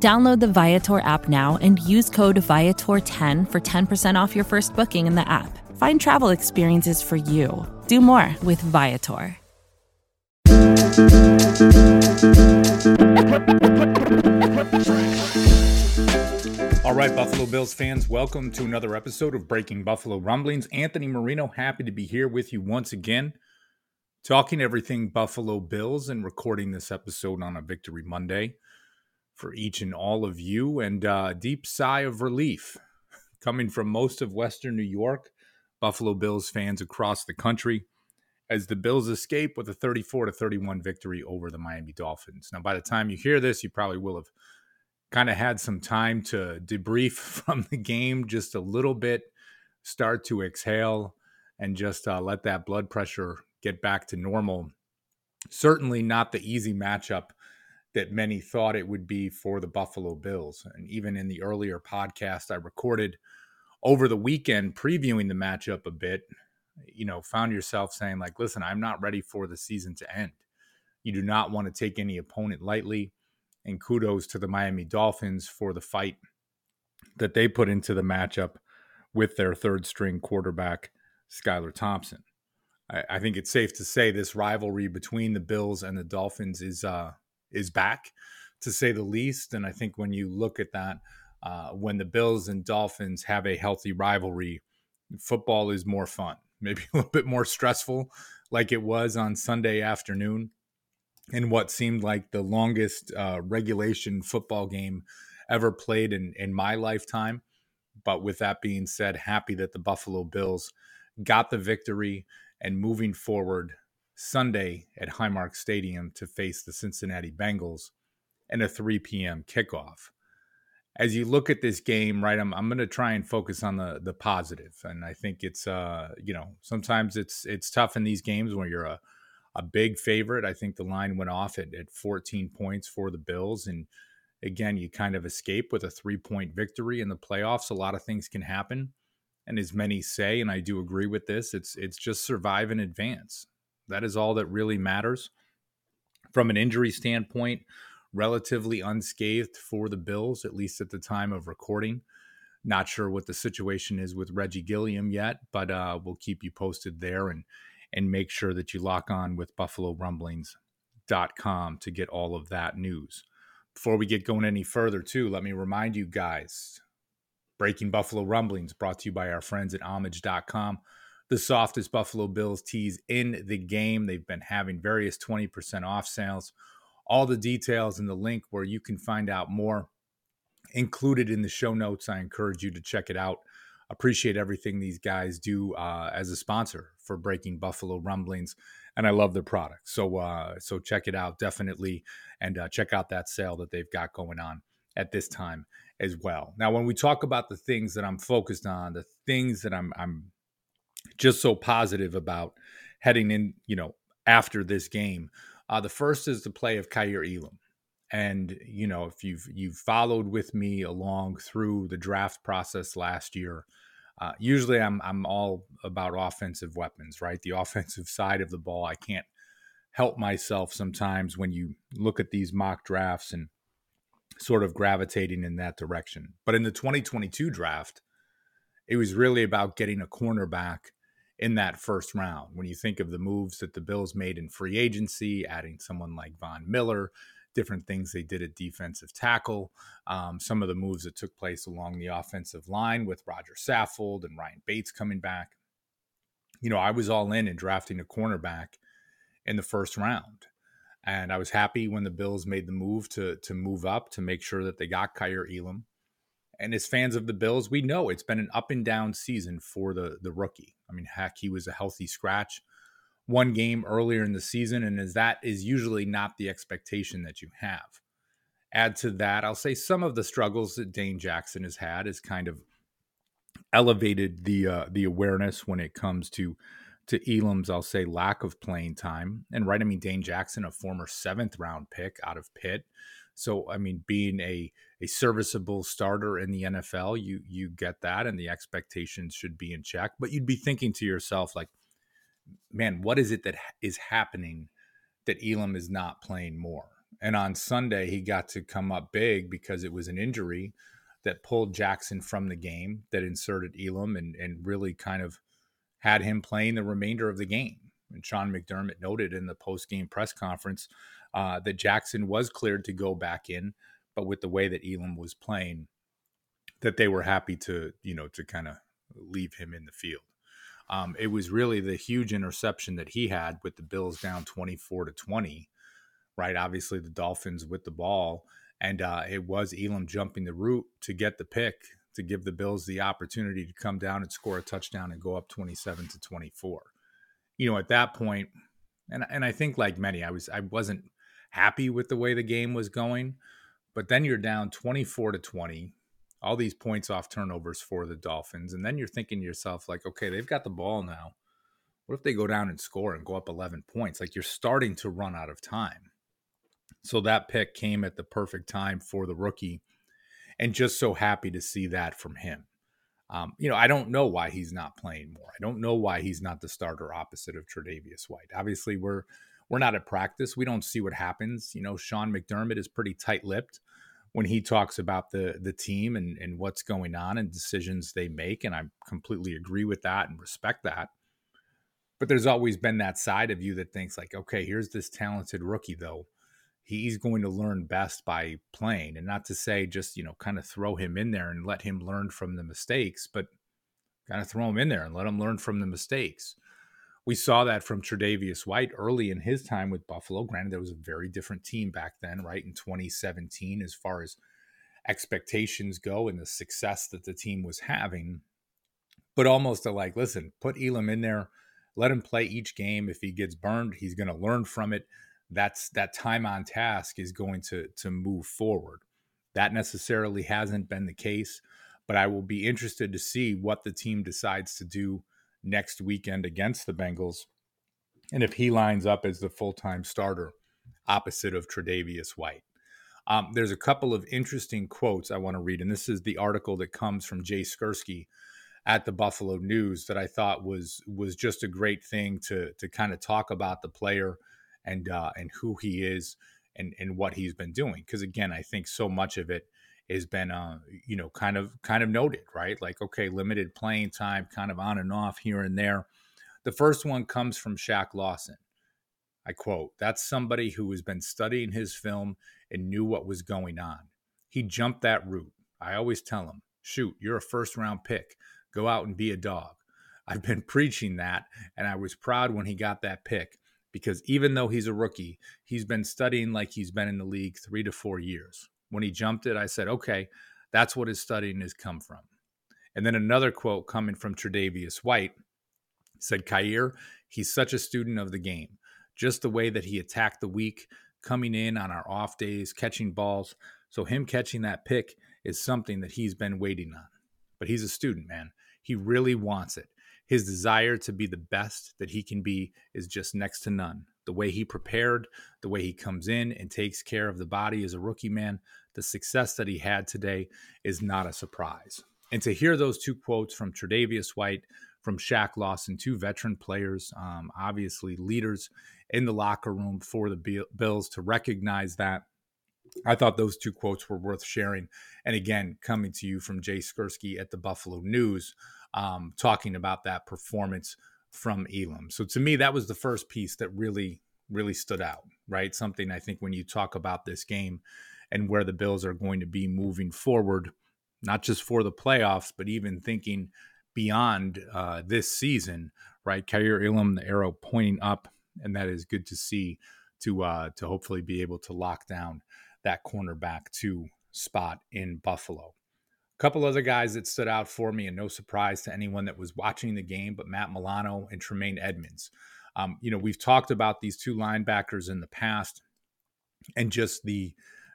Download the Viator app now and use code Viator10 for 10% off your first booking in the app. Find travel experiences for you. Do more with Viator. All right, Buffalo Bills fans, welcome to another episode of Breaking Buffalo Rumblings. Anthony Marino, happy to be here with you once again, talking everything Buffalo Bills and recording this episode on a Victory Monday for each and all of you. And uh, deep sigh of relief coming from most of Western New York, Buffalo Bills fans across the country, as the Bills escape with a 34 to 31 victory over the Miami Dolphins. Now, by the time you hear this, you probably will have kind of had some time to debrief from the game just a little bit, start to exhale, and just uh, let that blood pressure get back to normal. Certainly not the easy matchup that many thought it would be for the Buffalo Bills. And even in the earlier podcast I recorded over the weekend previewing the matchup a bit, you know, found yourself saying, like, listen, I'm not ready for the season to end. You do not want to take any opponent lightly. And kudos to the Miami Dolphins for the fight that they put into the matchup with their third string quarterback, Skylar Thompson. I, think it's safe to say this rivalry between the Bills and the Dolphins is uh, is back, to say the least. And I think when you look at that, uh, when the Bills and Dolphins have a healthy rivalry, football is more fun, maybe a little bit more stressful, like it was on Sunday afternoon in what seemed like the longest uh, regulation football game ever played in, in my lifetime. But with that being said, happy that the Buffalo Bills got the victory and moving forward Sunday at Highmark Stadium to face the Cincinnati Bengals and a 3 p.m. kickoff. As you look at this game, right, I'm, I'm going to try and focus on the the positive, and I think it's uh you know sometimes it's it's tough in these games when you're a a big favorite. I think the line went off at, at 14 points for the Bills, and again, you kind of escape with a three point victory in the playoffs. A lot of things can happen, and as many say, and I do agree with this, it's it's just survive in advance. That is all that really matters. From an injury standpoint, relatively unscathed for the Bills, at least at the time of recording. Not sure what the situation is with Reggie Gilliam yet, but uh, we'll keep you posted there and and make sure that you lock on with BuffaloRumblings.com to get all of that news. Before we get going any further, too, let me remind you guys Breaking Buffalo Rumblings brought to you by our friends at Homage.com the softest Buffalo Bills tees in the game. They've been having various 20% off sales. All the details and the link where you can find out more included in the show notes. I encourage you to check it out. Appreciate everything these guys do uh, as a sponsor for Breaking Buffalo Rumblings, and I love their product. So, uh, so check it out definitely, and uh, check out that sale that they've got going on at this time as well. Now, when we talk about the things that I'm focused on, the things that I'm I'm just so positive about heading in, you know, after this game. Uh, the first is the play of Kaiir Elam. And you know, if you've you've followed with me along through the draft process last year, uh, usually I'm I'm all about offensive weapons, right? The offensive side of the ball. I can't help myself sometimes when you look at these mock drafts and sort of gravitating in that direction. But in the 2022 draft, it was really about getting a cornerback in that first round. When you think of the moves that the Bills made in free agency, adding someone like Von Miller, different things they did at defensive tackle, um, some of the moves that took place along the offensive line with Rodger Saffold and Ryan Bates coming back. You know, I was all in in drafting a cornerback in the first round. And I was happy when the Bills made the move to to move up to make sure that they got Kaiir Elam. And as fans of the Bills, we know it's been an up and down season for the the rookie. I mean, heck, he was a healthy scratch one game earlier in the season, and as that is usually not the expectation that you have. Add to that, I'll say some of the struggles that Dane Jackson has had is kind of elevated the uh, the awareness when it comes to to Elam's, I'll say, lack of playing time. And right, I mean, Dane Jackson, a former seventh round pick out of Pitt. So, I mean, being a a serviceable starter in the NFL, you you get that, and the expectations should be in check. But you'd be thinking to yourself, like, man, what is it that is happening that Elam is not playing more? And on Sunday, he got to come up big because it was an injury that pulled Jackson from the game, that inserted Elam, and and really kind of had him playing the remainder of the game. And Sean McDermott noted in the post game press conference uh, that Jackson was cleared to go back in, but with the way that Elam was playing, that they were happy to, you know, to kind of leave him in the field. Um, it was really the huge interception that he had with the Bills down 24 to 20, right? Obviously, the Dolphins with the ball. And uh, it was Elam jumping the route to get the pick to give the Bills the opportunity to come down and score a touchdown and go up 27 to 24. You know, at that point, and and I think like many, I was I wasn't happy with the way the game was going, but then you're down 24 to 20, all these points off turnovers for the Dolphins, and then you're thinking to yourself like, okay, they've got the ball now. What if they go down and score and go up 11 points? Like you're starting to run out of time. So that pick came at the perfect time for the rookie and just so happy to see that from him. Um, you know, I don't know why he's not playing more. I don't know why he's not the starter opposite of Tre'Davious White. Obviously, we're we're not at practice. We don't see what happens. You know, Sean McDermott is pretty tight-lipped when he talks about the the team and and what's going on and decisions they make, and I completely agree with that and respect that. But there's always been that side of you that thinks like, okay, here's this talented rookie though. He's going to learn best by playing. And not to say just you know kind of throw him in there and let him learn from the mistakes but kind of throw him in there and let him learn from the mistakes we saw that from Tre'Davious White early in his time with Buffalo. Granted, there was a very different team back then, right? In 2017, as far as expectations go and the success that the team was having. But almost to like, listen, put Elam in there, let him play each game. If he gets burned, he's going to learn from it that's that time on task is going to to move forward. That necessarily hasn't been the case, but I will be interested to see what the team decides to do next weekend against the Bengals, and if he lines up as the full time starter opposite of Tre'Davious White. Um, there's a couple of interesting quotes I want to read, and this is the article that comes from Jay Skurski at the Buffalo News that I thought was was just a great thing to to kind of talk about the player and uh, and who he is and and what he's been doing. Because again, I think so much of it has been uh, you know kind of kind of noted, right? Like okay, limited playing time, kind of on and off here and there. The first one comes from Shaq Lawson. I quote, That's somebody who has been studying his film and knew what was going on. He jumped that route. I always tell him, Shoot, you're a first round pick. Go out and be a dog. I've been preaching that, and I was proud when he got that pick because even though he's a rookie, he's been studying like he's been in the league three to four years. When he jumped it, I said, okay, that's what his studying has come from. And then another quote coming from Tre'Davious White said, Kaiir, he's such a student of the game. Just the way that he attacked the week, coming in on our off days, catching balls. So him catching that pick is something that he's been waiting on. But he's a student, man. He really wants it. His desire to be the best that he can be is just next to none. The way he prepared, the way he comes in and takes care of the body as a rookie man, the success that he had today is not a surprise. And to hear those two quotes from Tre'Davious White, from Shaq Lawson, two veteran players, um, obviously leaders in the locker room for the Bills, to recognize that I thought those two quotes were worth sharing. And again, coming to you from Jay Skurski at the Buffalo News, um, talking about that performance from Elam. So to me, that was the first piece that really, really stood out, right? Something I think when you talk about this game and where the Bills are going to be moving forward, not just for the playoffs, but even thinking beyond uh, this season, right? Kaiir Elam, the arrow pointing up, and that is good to see to uh, to hopefully be able to lock down that cornerback two spot in Buffalo A couple other guys that stood out for me, and no surprise to anyone that was watching the game, but Matt Milano and Tremaine Edmunds. Um, you know, we've talked about these two linebackers in the past, and just the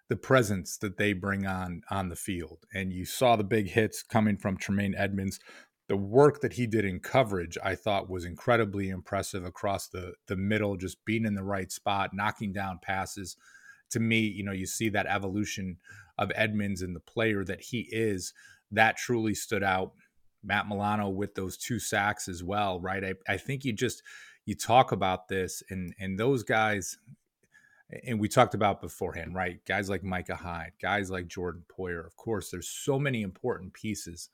the presence that they bring on on the field. And you saw the big hits coming from Tremaine Edmunds. The work that he did in coverage, I thought, was incredibly impressive across the the middle, just being in the right spot, knocking down passes. To me, you know, you see that evolution of Edmunds and the player that he is. That truly stood out. Matt Milano with those two sacks as well, right? I, I think you just you talk about this and and those guys and we talked about beforehand, right? Guys like Micah Hyde, guys like Jordan Poyer. Of course, there's so many important pieces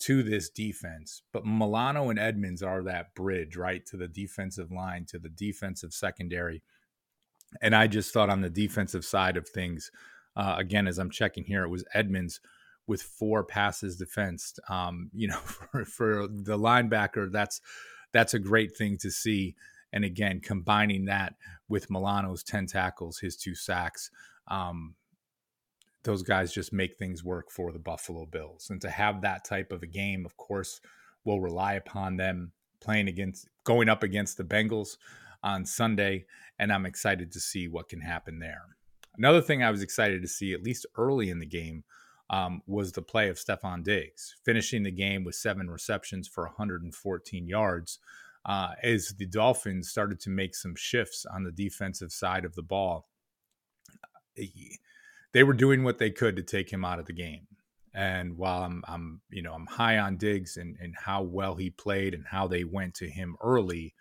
to this defense, but Milano and Edmunds are that bridge, right, to the defensive line, to the defensive secondary. And I just thought on the defensive side of things, uh, again, as I'm checking here, it was Edmunds with four passes defensed. Um, you know, for, for the linebacker, that's that's a great thing to see. And again, combining that with Milano's 10 tackles, his two sacks, um, those guys just make things work for the Buffalo Bills. And to have that type of a game, of course, will rely upon them playing against, going up against the Bengals on Sunday. And I'm excited to see what can happen there. Another thing I was excited to see, at least early in the game, um, was the play of Stefon Diggs, finishing the game with seven receptions for 114 yards uh, as the Dolphins started to make some shifts on the defensive side of the ball. They were doing what they could to take him out of the game. And while I'm, I'm you know, I'm high on Diggs and, and how well he played and how they went to him early,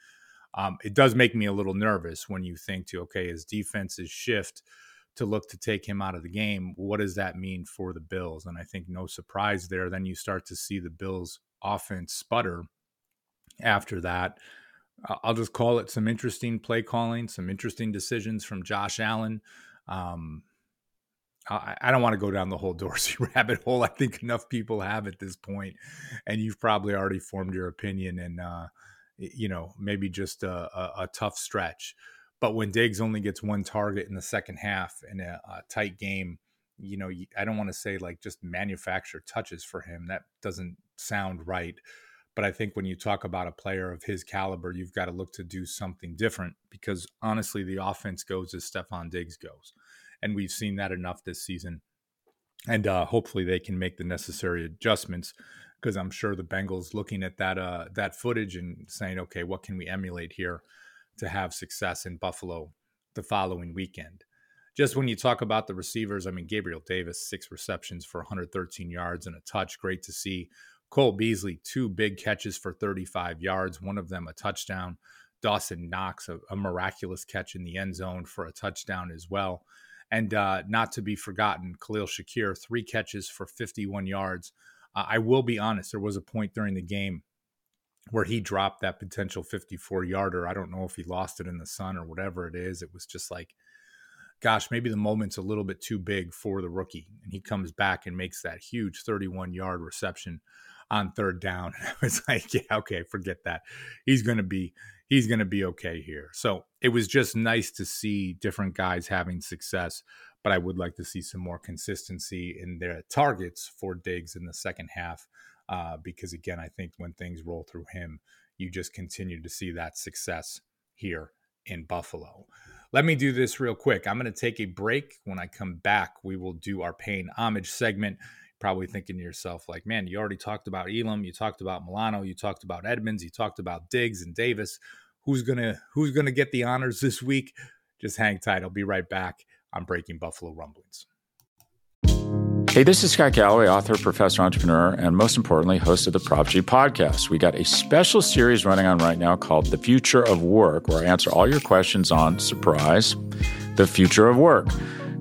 um, it does make me a little nervous when you think to, okay, his defenses shift to look to take him out of the game. What does that mean for the Bills? And I think no surprise there. Then you start to see the Bills offense sputter after that. I'll just call it some interesting play calling, some interesting decisions from Josh Allen. Um, I, I, don't want to go down the whole Dorsey rabbit hole. I think enough people have at this point, and you've probably already formed your opinion. And uh, you know, maybe just a, a, a, tough stretch. But when Diggs only gets one target in the second half in a, a tight game, you know, I don't want to say like just manufacture touches for him. That doesn't sound right. But I think when you talk about a player of his caliber, you've got to look to do something different because honestly, the offense goes as Stefon Diggs goes. And we've seen that enough this season. And uh, hopefully they can make the necessary adjustments because I'm sure the Bengals looking at that uh, that footage and saying, okay, what can we emulate here to have success in Buffalo the following weekend? Just when you talk about the receivers, I mean, Gabriel Davis, six receptions for 113 yards and a touch. Great to see. Cole Beasley, two big catches for 35 yards, one of them a touchdown. Dawson Knox, a, a miraculous catch in the end zone for a touchdown as well. And uh, not to be forgotten, Khalil Shakir, three catches for 51 yards. Uh, I will be honest, there was a point during the game where he dropped that potential 54 yarder. I don't know if he lost it in the sun or whatever it is. It was just like, gosh, maybe the moment's a little bit too big for the rookie. And he comes back and makes that huge 31 yard reception on third down. I was like, yeah, okay, forget that. He's going to be he's going to be okay here. So, it was just nice to see different guys having success, but I would like to see some more consistency in their targets for Diggs in the second half uh, because again, I think when things roll through him, you just continue to see that success here in Buffalo. Let me do this real quick. I'm going to take a break. When I come back, we will do our paying homage segment probably thinking to yourself, like, man, you already talked about Elam, you talked about Milano, you talked about Edmunds, you talked about Diggs and Davis. Who's gonna who's gonna get the honors this week? Just hang tight. I'll be right back on Breaking Buffalo Rumblings. Hey, this is Scott Galloway, author, professor, entrepreneur, and most importantly, host of the Prop G podcast. We got a special series running on right now called The Future of Work, where I answer all your questions on surprise, the future of work.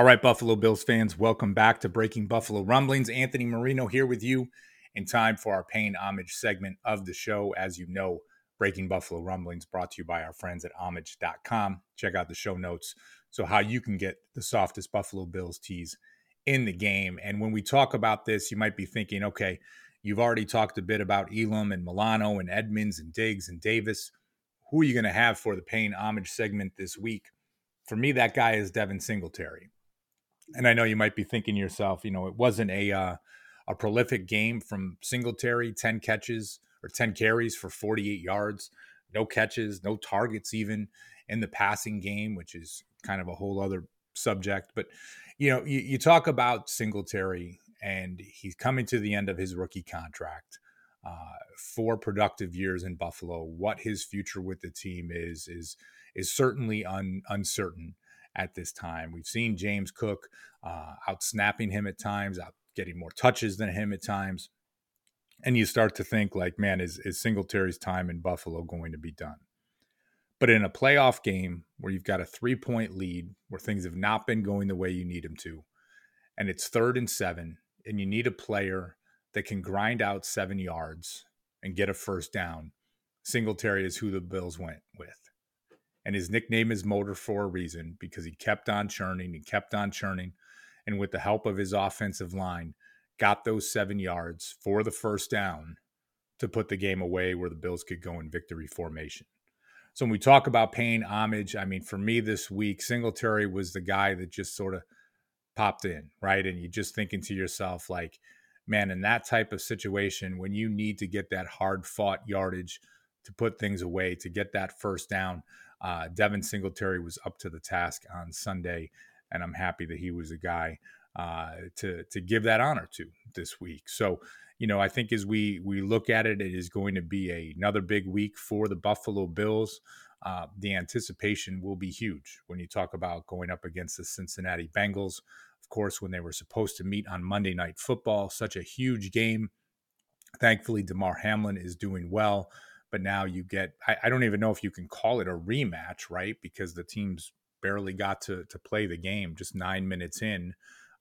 All right, Buffalo Bills fans, welcome back to Breaking Buffalo Rumblings. Anthony Marino here with you in time for our paying homage segment of the show. As you know, Breaking Buffalo Rumblings brought to you by our friends at homage.com. Check out the show notes so how you can get the softest Buffalo Bills tees in the game. And when we talk about this, you might be thinking, okay, You've already talked a bit about Elam and Milano and Edmunds and Diggs and Davis. Who are you going to have for the paying homage segment this week? For me, that guy is Devin Singletary. And I know you might be thinking yourself, you know, it wasn't a uh, a prolific game from Singletary, 10 catches or 10 carries for 48 yards, no catches, no targets even in the passing game, which is kind of a whole other subject. But you know, you, you talk about Singletary and he's coming to the end of his rookie contract. Uh, four productive years in Buffalo. What his future with the team is is is certainly un, uncertain at this time. We've seen James Cook uh, out snapping him at times, out getting more touches than him at times, and you start to think like, man, is is Singletary's time in Buffalo going to be done? But in a playoff game where you've got a three point lead, where things have not been going the way you need them to, and it's third and seven, and you need a player that can grind out seven yards and get a first down, Singletary is who the Bills went with. And his nickname is Motor for a reason because he kept on churning and kept on churning. And with the help of his offensive line, got those seven yards for the first down to put the game away where the Bills could go in victory formation. So when we talk about paying homage, I mean, for me this week, Singletary was the guy that just sort of popped in, right? And you're just thinking to yourself, like, man, in that type of situation, when you need to get that hard fought yardage to put things away, to get that first down, uh, Devin Singletary was up to the task on Sunday, and I'm happy that he was a guy uh, to to give that honor to this week. So, you know, I think as we we look at it, it is going to be a, another big week for the Buffalo Bills. Uh, the anticipation will be huge when you talk about going up against the Cincinnati Bengals Of course, when they were supposed to meet on Monday Night Football. Such a huge game. Thankfully, Damar Hamlin is doing well, but now you get, I, I don't even know if you can call it a rematch, right? Because the teams barely got to, to play the game just nine minutes in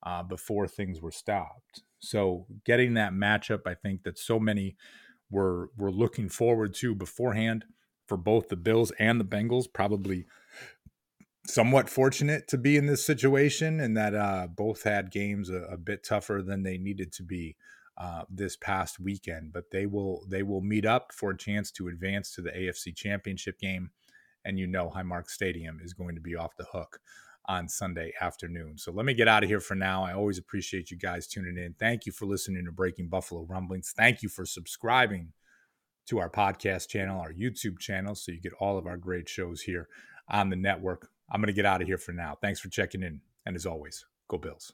uh, before things were stopped. So getting that matchup, I think that so many were were looking forward to beforehand for both the Bills and the Bengals, probably somewhat fortunate to be in this situation and that uh, both had games a, a, bit tougher than they needed to be uh, this past weekend. But they will they will meet up for a chance to advance to the AFC Championship game, and you know Highmark Stadium is going to be off the hook on Sunday afternoon. So let me get out of here for now. I always appreciate you guys tuning in. Thank you for listening to Breaking Buffalo Rumblings. Thank you for subscribing to our podcast channel, our YouTube channel, so you get all of our great shows here on the network. I'm going to get out of here for now. Thanks for checking in. And as always, go Bills.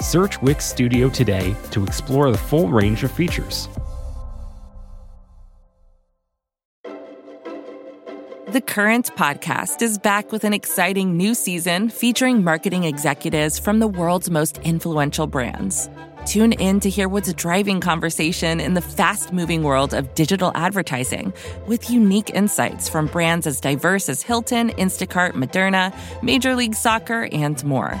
Search Wix Studio today to explore the full range of features. The Current podcast is back with an exciting new season featuring marketing executives from the world's most influential brands. Tune in to hear what's driving conversation in the fast moving world of digital advertising with unique insights from brands as diverse as Hilton, Instacart, Moderna, Major League Soccer, and more.